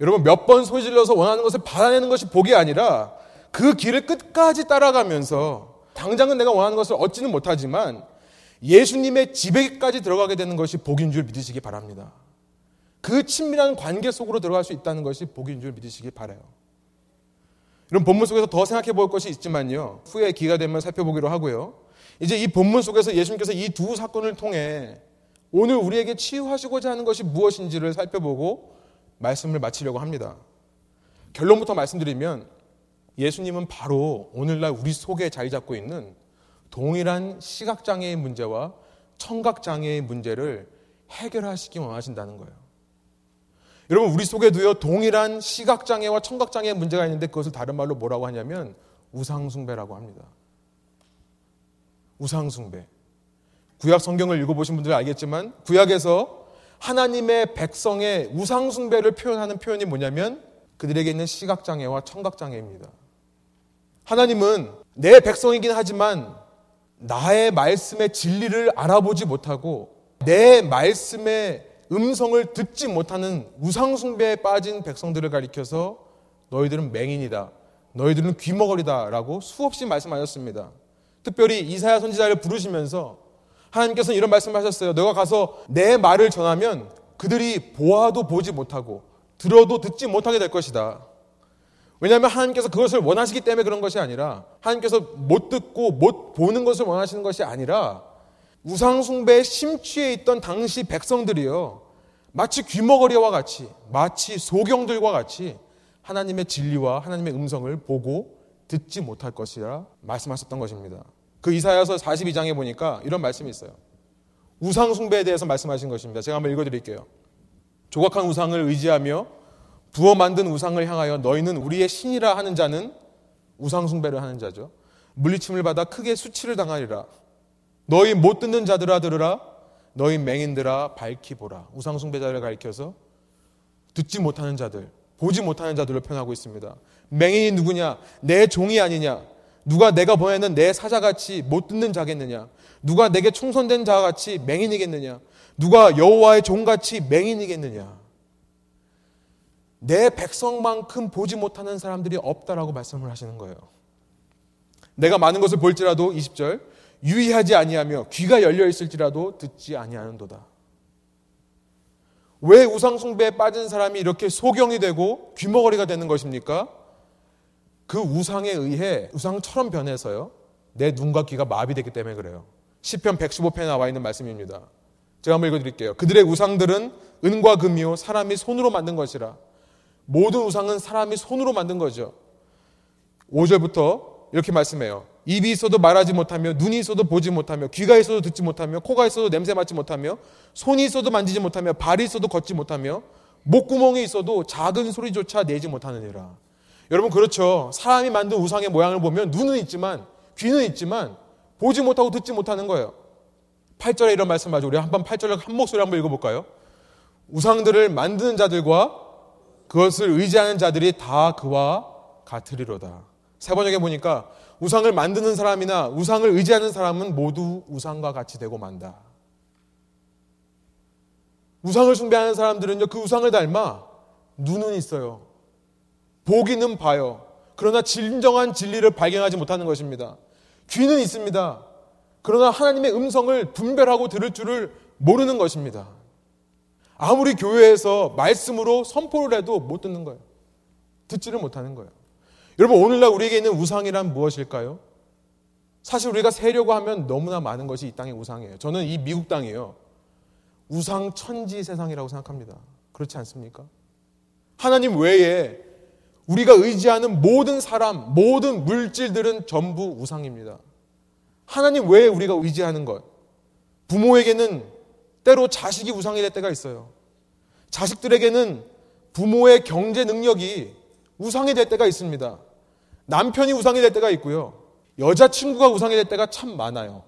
여러분 몇 번 소리 질러서 원하는 것을 받아내는 것이 복이 아니라 그 길을 끝까지 따라가면서 당장은 내가 원하는 것을 얻지는 못하지만 예수님의 집에까지 들어가게 되는 것이 복인 줄 믿으시기 바랍니다. 그 친밀한 관계 속으로 들어갈 수 있다는 것이 복인 줄 믿으시기 바라요. 이런 본문 속에서 더 생각해 볼 것이 있지만요. 후에 기가 되면 살펴보기로 하고요. 이제 이 본문 속에서 예수님께서 이 두 사건을 통해 오늘 우리에게 치유하시고자 하는 것이 무엇인지를 살펴보고 말씀을 마치려고 합니다. 결론부터 말씀드리면 예수님은 바로 오늘날 우리 속에 자리 잡고 있는 동일한 시각장애의 문제와 청각장애의 문제를 해결하시기 원하신다는 거예요. 여러분, 우리 속에 도요, 동일한 시각장애와 청각장애의 문제가 있는데 그것을 다른 말로 뭐라고 하냐면 우상숭배라고 합니다. 우상숭배. 구약 성경을 읽어보신 분들 알겠지만 구약에서 하나님의 백성의 우상숭배를 표현하는 표현이 뭐냐면 그들에게 있는 시각장애와 청각장애입니다. 하나님은 내 백성이긴 하지만 나의 말씀의 진리를 알아보지 못하고 내 말씀의 음성을 듣지 못하는 우상숭배에 빠진 백성들을 가리켜서 너희들은 맹인이다. 너희들은 귀머거리다라고 수없이 말씀하셨습니다. 특별히 이사야 선지자를 부르시면서 하나님께서는 이런 말씀을 하셨어요. 너가 가서 내 말을 전하면 그들이 보아도 보지 못하고 들어도 듣지 못하게 될 것이다. 왜냐하면 하나님께서 그것을 원하시기 때문에 그런 것이 아니라 하나님께서 못 듣고 못 보는 것을 원하시는 것이 아니라 우상숭배에 심취해 있던 당시 백성들이요. 마치 귀머거리와 같이 마치 소경들과 같이 하나님의 진리와 하나님의 음성을 보고 듣지 못할 것이라 말씀하셨던 것입니다. 그 이사야서 42장에 보니까 이런 말씀이 있어요. 우상숭배에 대해서 말씀하신 것입니다. 제가 한번 읽어드릴게요. 조각한 우상을 의지하며 부어 만든 우상을 향하여 너희는 우리의 신이라 하는 자는 우상 숭배를 하는 자죠. 물리침을 받아 크게 수치를 당하리라. 너희 못 듣는 자들아 들으라. 너희 맹인들아 밝히 보라. 우상 숭배자를 가리켜서 듣지 못하는 자들, 보지 못하는 자들을 표현하고 있습니다. 맹인이 누구냐? 내 종이 아니냐? 누가 내가 보내는 내 사자같이 못 듣는 자겠느냐? 누가 내게 충선된 자같이 맹인이겠느냐? 누가 여호와의 종같이 맹인이겠느냐? 내 백성만큼 보지 못하는 사람들이 없다라고 말씀을 하시는 거예요. 내가 많은 것을 볼지라도 20절 유의하지 아니하며 귀가 열려 있을지라도 듣지 아니하는도다. 왜 우상 숭배에 빠진 사람이 이렇게 소경이 되고 귀머거리가 되는 것입니까? 그 우상에 의해 우상처럼 변해서요. 내 눈과 귀가 마비되기 때문에 그래요. 시편 115편에 나와 있는 말씀입니다. 제가 한번 읽어 드릴게요. 그들의 우상들은 은과 금이요 사람이 손으로 만든 것이라. 모든 우상은 사람이 손으로 만든 거죠. 5절부터 이렇게 말씀해요. 입이 있어도 말하지 못하며 눈이 있어도 보지 못하며 귀가 있어도 듣지 못하며 코가 있어도 냄새 맡지 못하며 손이 있어도 만지지 못하며 발이 있어도 걷지 못하며 목구멍이 있어도 작은 소리조차 내지 못하느니라. 여러분 그렇죠. 사람이 만든 우상의 모양을 보면 눈은 있지만 귀는 있지만 보지 못하고 듣지 못하는 거예요. 8절에 이런 말씀하죠. 우리 한번 8절을 한 목소리 한번 읽어볼까요? 우상들을 만드는 자들과 그것을 의지하는 자들이 다 그와 같으리로다. 세 번역에 보니까 우상을 만드는 사람이나 우상을 의지하는 사람은 모두 우상과 같이 되고 만다. 우상을 숭배하는 사람들은요, 그 우상을 닮아 눈은 있어요. 보기는 봐요. 그러나 진정한 진리를 발견하지 못하는 것입니다. 귀는 있습니다. 그러나 하나님의 음성을 분별하고 들을 줄을 모르는 것입니다. 아무리 교회에서 말씀으로 선포를 해도 못 듣는 거예요. 듣지를 못하는 거예요. 여러분, 오늘날 우리에게 있는 우상이란 무엇일까요? 사실 우리가 세려고 하면 너무나 많은 것이 이 땅의 우상이에요. 저는 이 미국 땅이에요. 우상 천지 세상이라고 생각합니다. 그렇지 않습니까? 하나님 외에 우리가 의지하는 모든 사람, 모든 물질들은 전부 우상입니다. 하나님 외에 우리가 의지하는 것. 부모에게는 때로 자식이 우상이 될 때가 있어요. 자식들에게는 부모의 경제 능력이 우상이 될 때가 있습니다. 남편이 우상이 될 때가 있고요. 여자친구가 우상이 될 때가 참 많아요.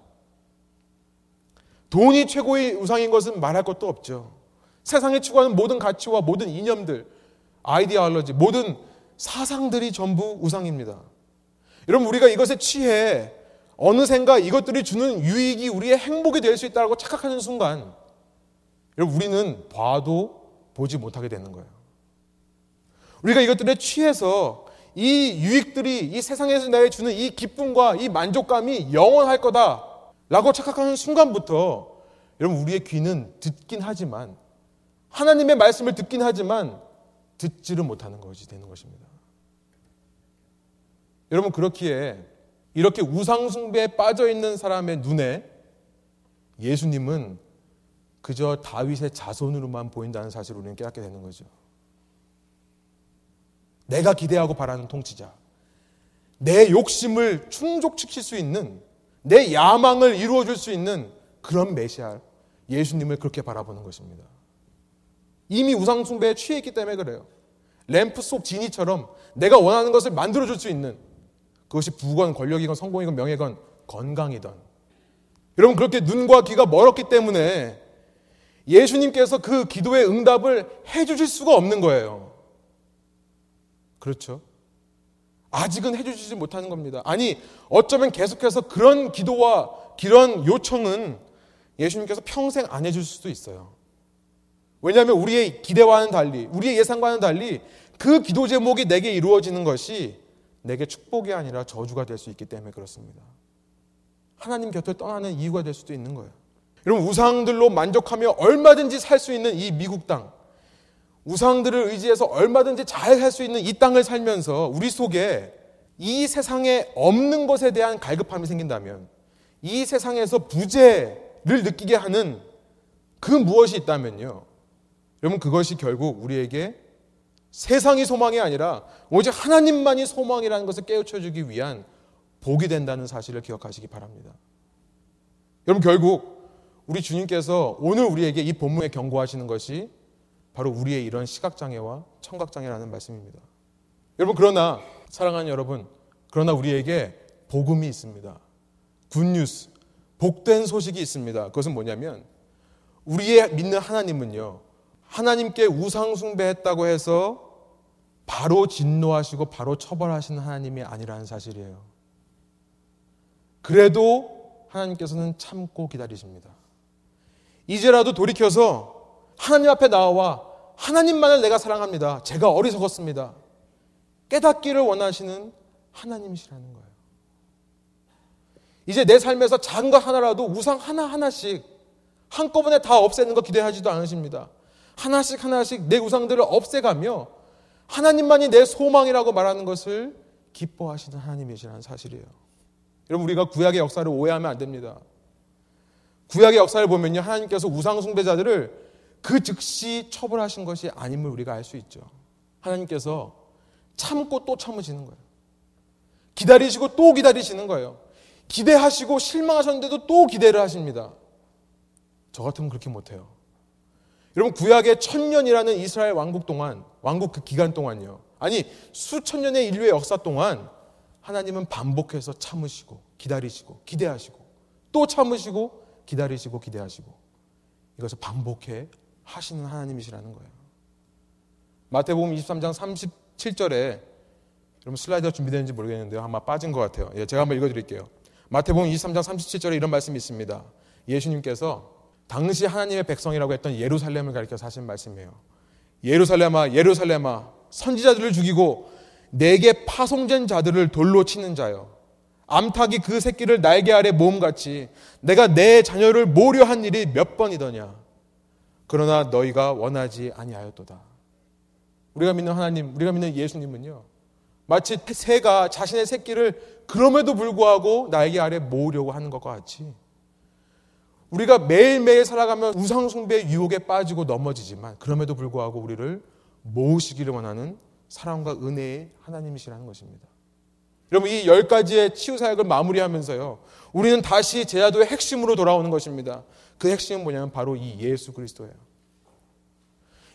돈이 최고의 우상인 것은 말할 것도 없죠. 세상에 추구하는 모든 가치와 모든 이념들, 아이디어올러지, 모든 사상들이 전부 우상입니다. 여러분, 우리가 이것에 취해 어느샌가 이것들이 주는 유익이 우리의 행복이 될 수 있다고 착각하는 순간, 여러분, 우리는 봐도 보지 못하게 되는 거예요. 우리가 이것들에 취해서 이 유익들이 이 세상에서 나에 주는 이 기쁨과 이 만족감이 영원할 거다라고 착각하는 순간부터 여러분 우리의 귀는 듣긴 하지만 하나님의 말씀을 듣긴 하지만 듣지를 못하는 것이 되는 것입니다. 여러분 그렇기에 이렇게 우상숭배에 빠져 있는 사람의 눈에 예수님은 그저 다윗의 자손으로만 보인다는 사실을 우리는 깨닫게 되는 거죠. 내가 기대하고 바라는 통치자. 내 욕심을 충족시킬 수 있는, 내 야망을 이루어줄 수 있는 그런 메시아, 예수님을 그렇게 바라보는 것입니다. 이미 우상숭배에 취해 있기 때문에 그래요. 램프 속 지니처럼 내가 원하는 것을 만들어줄 수 있는 그것이 부건, 권력이건 성공이건 명예건 건강이던 여러분 그렇게 눈과 귀가 멀었기 때문에 예수님께서 그 기도의 응답을 해주실 수가 없는 거예요. 그렇죠? 아직은 해주시지 못하는 겁니다. 아니, 어쩌면 계속해서 그런 기도와 그런 요청은 예수님께서 평생 안 해줄 수도 있어요. 왜냐하면 우리의 기대와는 달리, 우리의 예상과는 달리 그 기도 제목이 내게 이루어지는 것이 내게 축복이 아니라 저주가 될 수 있기 때문에 그렇습니다. 하나님 곁을 떠나는 이유가 될 수도 있는 거예요. 여러분, 우상들로 만족하며 얼마든지 살 수 있는 이 미국 땅, 우상들을 의지해서 얼마든지 잘 살 수 있는 이 땅을 살면서 우리 속에 이 세상에 없는 것에 대한 갈급함이 생긴다면 이 세상에서 부재를 느끼게 하는 그 무엇이 있다면요. 여러분 그것이 결국 우리에게 세상이 소망이 아니라 오직 하나님만이 소망이라는 것을 깨우쳐 주기 위한 복이 된다는 사실을 기억하시기 바랍니다. 여러분 결국 우리 주님께서 오늘 우리에게 이 본문에 경고하시는 것이 바로 우리의 이런 시각장애와 청각장애라는 말씀입니다. 여러분, 그러나, 사랑하는 여러분, 그러나 우리에게 복음이 있습니다. 굿뉴스, 복된 소식이 있습니다. 그것은 뭐냐면, 우리의 믿는 하나님은요, 하나님께 우상숭배했다고 해서 바로 진노하시고 바로 처벌하시는 하나님이 아니라는 사실이에요. 그래도 하나님께서는 참고 기다리십니다. 이제라도 돌이켜서 하나님 앞에 나와 하나님만을 내가 사랑합니다. 제가 어리석었습니다. 깨닫기를 원하시는 하나님이시라는 거예요. 이제 내 삶에서 작은 것 하나라도 우상 하나하나씩 한꺼번에 다 없애는 거 기대하지도 않으십니다. 하나씩 하나씩 내 우상들을 없애가며 하나님만이 내 소망이라고 말하는 것을 기뻐하시는 하나님이시라는 사실이에요. 여러분, 우리가 구약의 역사를 오해하면 안 됩니다. 구약의 역사를 보면요. 하나님께서 우상 숭배자들을 그 즉시 처벌하신 것이 아님을 우리가 알 수 있죠. 하나님께서 참고 또 참으시는 거예요. 기다리시고 또 기다리시는 거예요. 기대하시고 실망하셨는데도 또 기대를 하십니다. 저 같으면 그렇게 못해요. 여러분, 구약의 천년이라는 이스라엘 왕국 동안, 왕국 그 기간 동안요. 아니, 수천 년의 인류의 역사 동안 하나님은 반복해서 참으시고, 기다리시고, 기대하시고, 또 참으시고, 기다리시고, 기대하시고, 이것을 반복해 하시는 하나님이시라는 거예요. 마태복음 23장 37절에 여러분 슬라이드가 준비되는지 모르겠는데요. 아마 빠진 것 같아요. 예, 제가 한번 읽어드릴게요. 마태복음 23장 37절에 이런 말씀이 있습니다. 예수님께서 당시 하나님의 백성이라고 했던 예루살렘을 가리켜서 하신 말씀이에요. 예루살렘아, 예루살렘아, 선지자들을 죽이고 내게 파송된 자들을 돌로 치는 자여. 암탉이 그 새끼를 날개 아래 모음같이 내가 내 자녀를 모려한 일이 몇 번이더냐. 그러나 너희가 원하지 아니하였도다. 우리가 믿는 하나님, 우리가 믿는 예수님은요. 마치 새가 자신의 새끼를 그럼에도 불구하고 날개 아래 모으려고 하는 것과 같이 우리가 매일매일 살아가면 우상숭배의 유혹에 빠지고 넘어지지만 그럼에도 불구하고 우리를 모으시기를 원하는 사랑과 은혜의 하나님이시라는 것입니다. 여러분 이 열 가지의 치유 사역을 마무리하면서요. 우리는 다시 제자도의 핵심으로 돌아오는 것입니다. 그 핵심은 뭐냐면 바로 이 예수 그리스도예요.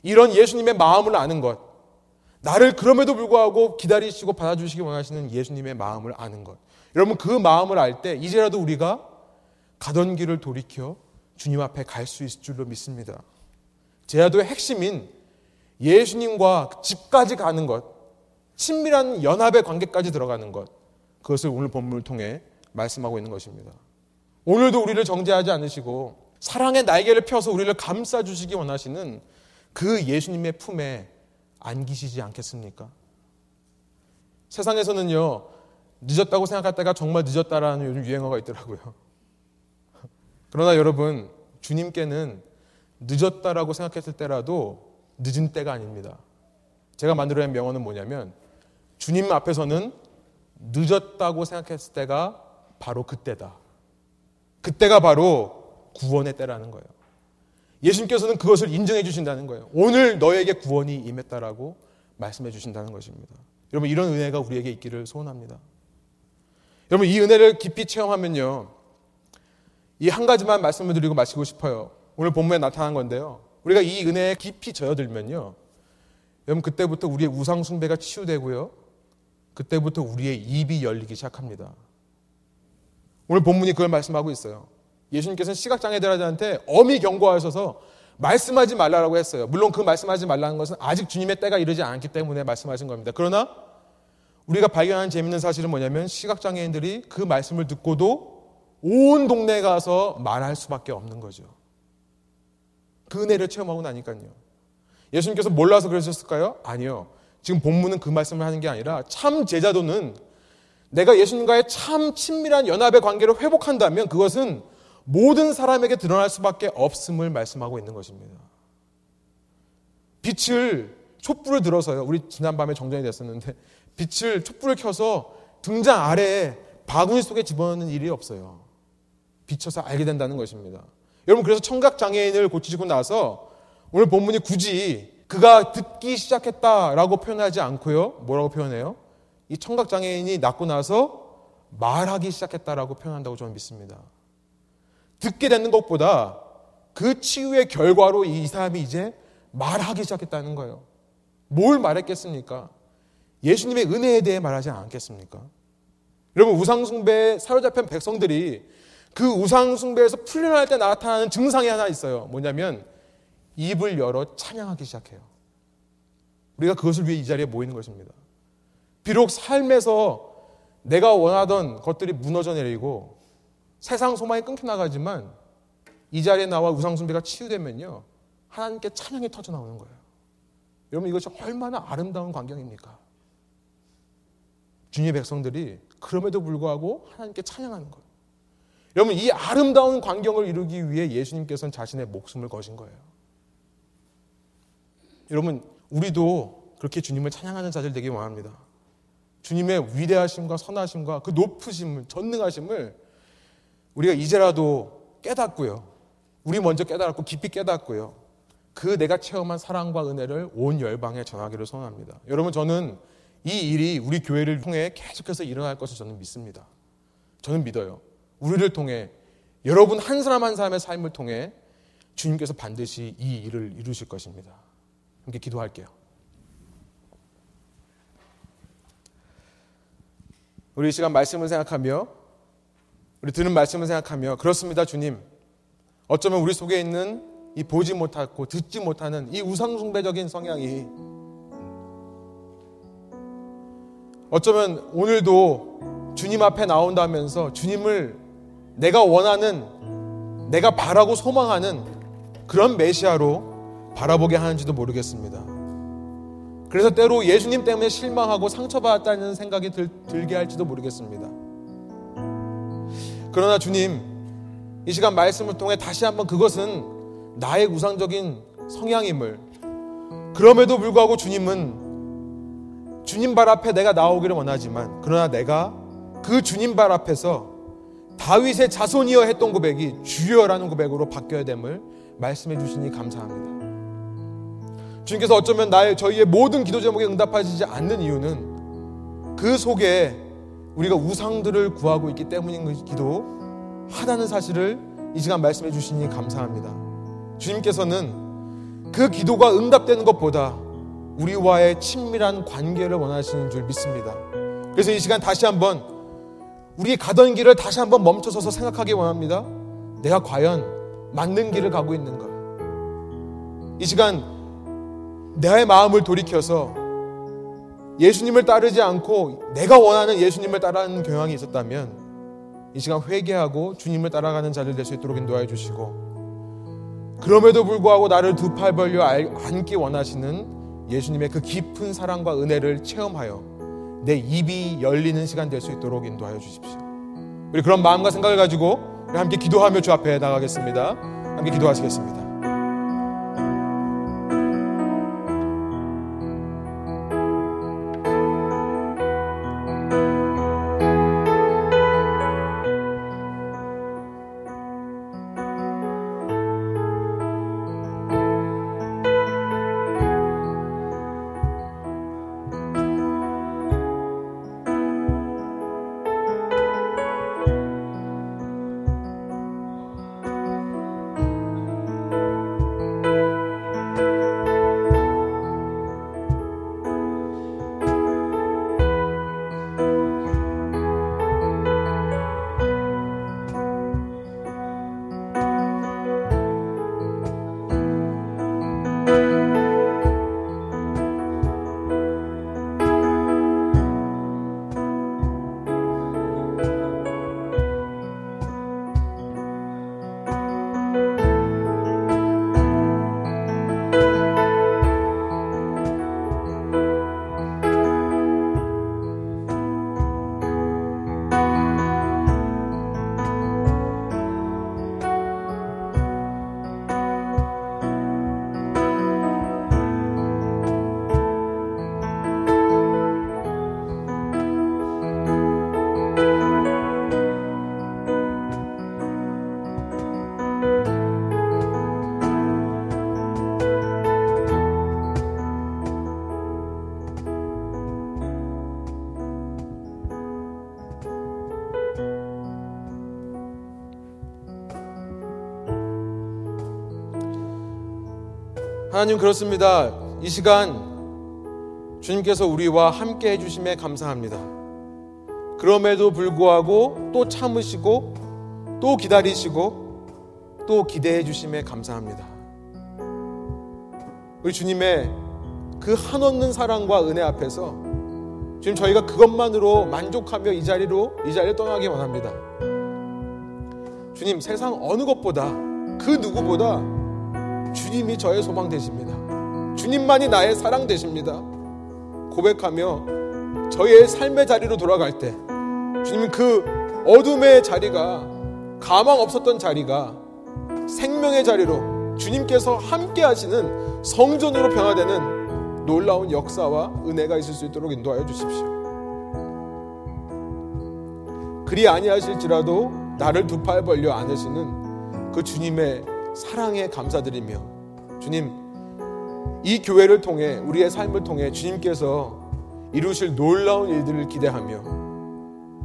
이런 예수님의 마음을 아는 것. 나를 그럼에도 불구하고 기다리시고 받아주시기 원하시는 예수님의 마음을 아는 것. 여러분 그 마음을 알 때 이제라도 우리가 가던 길을 돌이켜 주님 앞에 갈 수 있을 줄로 믿습니다. 제야도의 핵심인 예수님과 집까지 가는 것, 친밀한 연합의 관계까지 들어가는 것, 그것을 오늘 본문을 통해 말씀하고 있는 것입니다. 오늘도 우리를 정죄하지 않으시고 사랑의 날개를 펴서 우리를 감싸 주시기 원하시는 그 예수님의 품에 안기시지 않겠습니까? 세상에서는요, 늦었다고 생각할 때가 정말 늦었다라는 요즘 유행어가 있더라고요. 그러나 여러분, 주님께는 늦었다라고 생각했을 때라도 늦은 때가 아닙니다. 제가 만들어낸 명언은 뭐냐면, 주님 앞에서는 늦었다고 생각했을 때가 바로 그때다. 그때가 바로 구원의 때라는 거예요. 예수님께서는 그것을 인정해 주신다는 거예요. 오늘 너에게 구원이 임했다라고 말씀해 주신다는 것입니다. 여러분 이런 은혜가 우리에게 있기를 소원합니다. 여러분 이 은혜를 깊이 체험하면요. 이 한 가지만 말씀을 드리고 마치고 싶어요. 오늘 본문에 나타난 건데요. 우리가 이 은혜에 깊이 젖어들면요. 여러분 그때부터 우리의 우상 숭배가 치유되고요. 그때부터 우리의 입이 열리기 시작합니다. 오늘 본문이 그걸 말씀하고 있어요. 예수님께서는 시각장애들한테 엄히 경고하셔서 말씀하지 말라고 했어요. 물론 그 말씀하지 말라는 것은 아직 주님의 때가 이르지 않기 때문에 말씀하신 겁니다. 그러나 우리가 발견한 재밌는 사실은 뭐냐면 시각장애인들이 그 말씀을 듣고도 온 동네 가서 말할 수밖에 없는 거죠. 그 은혜를 체험하고 나니까요. 예수님께서 몰라서 그러셨을까요? 아니요. 지금 본문은 그 말씀을 하는 게 아니라 참 제자도는 내가 예수님과의 참 친밀한 연합의 관계를 회복한다면 그것은 모든 사람에게 드러날 수밖에 없음을 말씀하고 있는 것입니다. 빛을 촛불을 들어서요. 우리 지난밤에 정전이 됐었는데 빛을 촛불을 켜서 등장 아래에 바구니 속에 집어넣는 일이 없어요. 비춰서 알게 된다는 것입니다. 여러분 그래서 청각 장애인을 고치시고 나서 오늘 본문이 굳이 그가 듣기 시작했다라고 표현하지 않고요. 뭐라고 표현해요? 이 청각 장애인이 낫고 나서 말하기 시작했다라고 표현한다고 저는 믿습니다. 듣게 되는 것보다 그 치유의 결과로 이 사람이 이제 말하기 시작했다는 거예요. 뭘 말했겠습니까? 예수님의 은혜에 대해 말하지 않겠습니까? 여러분 우상숭배에 사로잡힌 백성들이 그 우상숭배에서 풀려날 때 나타나는 증상이 하나 있어요. 뭐냐면 입을 열어 찬양하기 시작해요. 우리가 그것을 위해 이 자리에 모이는 것입니다. 비록 삶에서 내가 원하던 것들이 무너져 내리고 세상 소망이 끊겨 나가지만 이 자리에 나와 우상숭배가 치유되면요. 하나님께 찬양이 터져 나오는 거예요. 여러분 이것이 얼마나 아름다운 광경입니까? 주님의 백성들이 그럼에도 불구하고 하나님께 찬양하는 거예요. 여러분 이 아름다운 광경을 이루기 위해 예수님께서는 자신의 목숨을 거신 거예요. 여러분 우리도 그렇게 주님을 찬양하는 자들 되기 원합니다. 주님의 위대하심과 선하심과 그 높으심을 전능하심을 우리가 이제라도 깨닫고요. 우리 먼저 깨달았고 깊이 깨닫고요. 그 내가 체험한 사랑과 은혜를 온 열방에 전하기를 소원합니다. 여러분 저는 이 일이 우리 교회를 통해 계속해서 일어날 것을 저는 믿습니다. 저는 믿어요. 우리를 통해 여러분 한 사람 한 사람의 삶을 통해 주님께서 반드시 이 일을 이루실 것입니다. 함께 기도할게요. 우리 이 시간 말씀을 생각하며 우리 듣는 말씀을 생각하며 그렇습니다 주님 어쩌면 우리 속에 있는 이 보지 못하고 듣지 못하는 이 우상숭배적인 성향이 어쩌면 오늘도 주님 앞에 나온다면서 주님을 내가 원하는 내가 바라고 소망하는 그런 메시아로 바라보게 하는지도 모르겠습니다. 그래서 때로 예수님 때문에 실망하고 상처받았다는 생각이 들, 들게 할지도 모르겠습니다. 그러나 주님, 이 시간 말씀을 통해 다시 한번 그것은 나의 우상적인 성향임을 그럼에도 불구하고 주님은 주님 발 앞에 내가 나오기를 원하지만 그러나 내가 그 주님 발 앞에서 다윗의 자손이여 했던 고백이 주여라는 고백으로 바뀌어야 됨을 말씀해 주시니 감사합니다. 주님께서 어쩌면 나의 저희의 모든 기도 제목에 응답하시지 않는 이유는 그 속에 우리가 우상들을 구하고 있기 때문이기도 하다는 사실을 이 시간 말씀해 주시니 감사합니다. 주님께서는 그 기도가 응답되는 것보다 우리와의 친밀한 관계를 원하시는 줄 믿습니다. 그래서 이 시간 다시 한번 우리 가던 길을 다시 한번 멈춰서서 생각하기 원합니다. 내가 과연 맞는 길을 가고 있는가? 이 시간 내 마음을 돌이켜서 예수님을 따르지 않고 내가 원하는 예수님을 따르는 경향이 있었다면 이 시간 회개하고 주님을 따라가는 자를 될수 있도록 인도하여 주시고 그럼에도 불구하고 나를 두 팔 벌려 안기 원하시는 예수님의 그 깊은 사랑과 은혜를 체험하여 내 입이 열리는 시간 될 수 있도록 인도하여 주십시오. 우리 그런 마음과 생각을 가지고 함께 기도하며 주 앞에 나가겠습니다. 함께 기도하시겠습니다. 하나님 그렇습니다. 이 시간 주님께서 우리와 함께 해주심에 감사합니다. 그럼에도 불구하고 또 참으시고 또 기다리시고 또 기대해 주심에 감사합니다. 우리 주님의 그 한없는 사랑과 은혜 앞에서 지금 저희가 그것만으로 만족하며 이 자리로 이 자리를 떠나기 원합니다. 주님 세상 어느 것보다 그 누구보다 주님이 저의 소망 되십니다. 주님만이 나의 사랑 되십니다. 고백하며 저의 삶의 자리로 돌아갈 때 주님 그 어둠의 자리가 가망 없었던 자리가 생명의 자리로 주님께서 함께 하시는 성전으로 변화되는 놀라운 역사와 은혜가 있을 수 있도록 인도하여 주십시오. 그리 아니하실지라도 나를 두 팔 벌려 안으시는 그 주님의 사랑에 감사드리며 주님 이 교회를 통해 우리의 삶을 통해 주님께서 이루실 놀라운 일들을 기대하며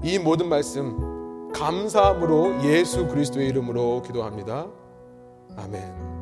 이 모든 말씀 감사함으로 예수 그리스도의 이름으로 기도합니다. 아멘.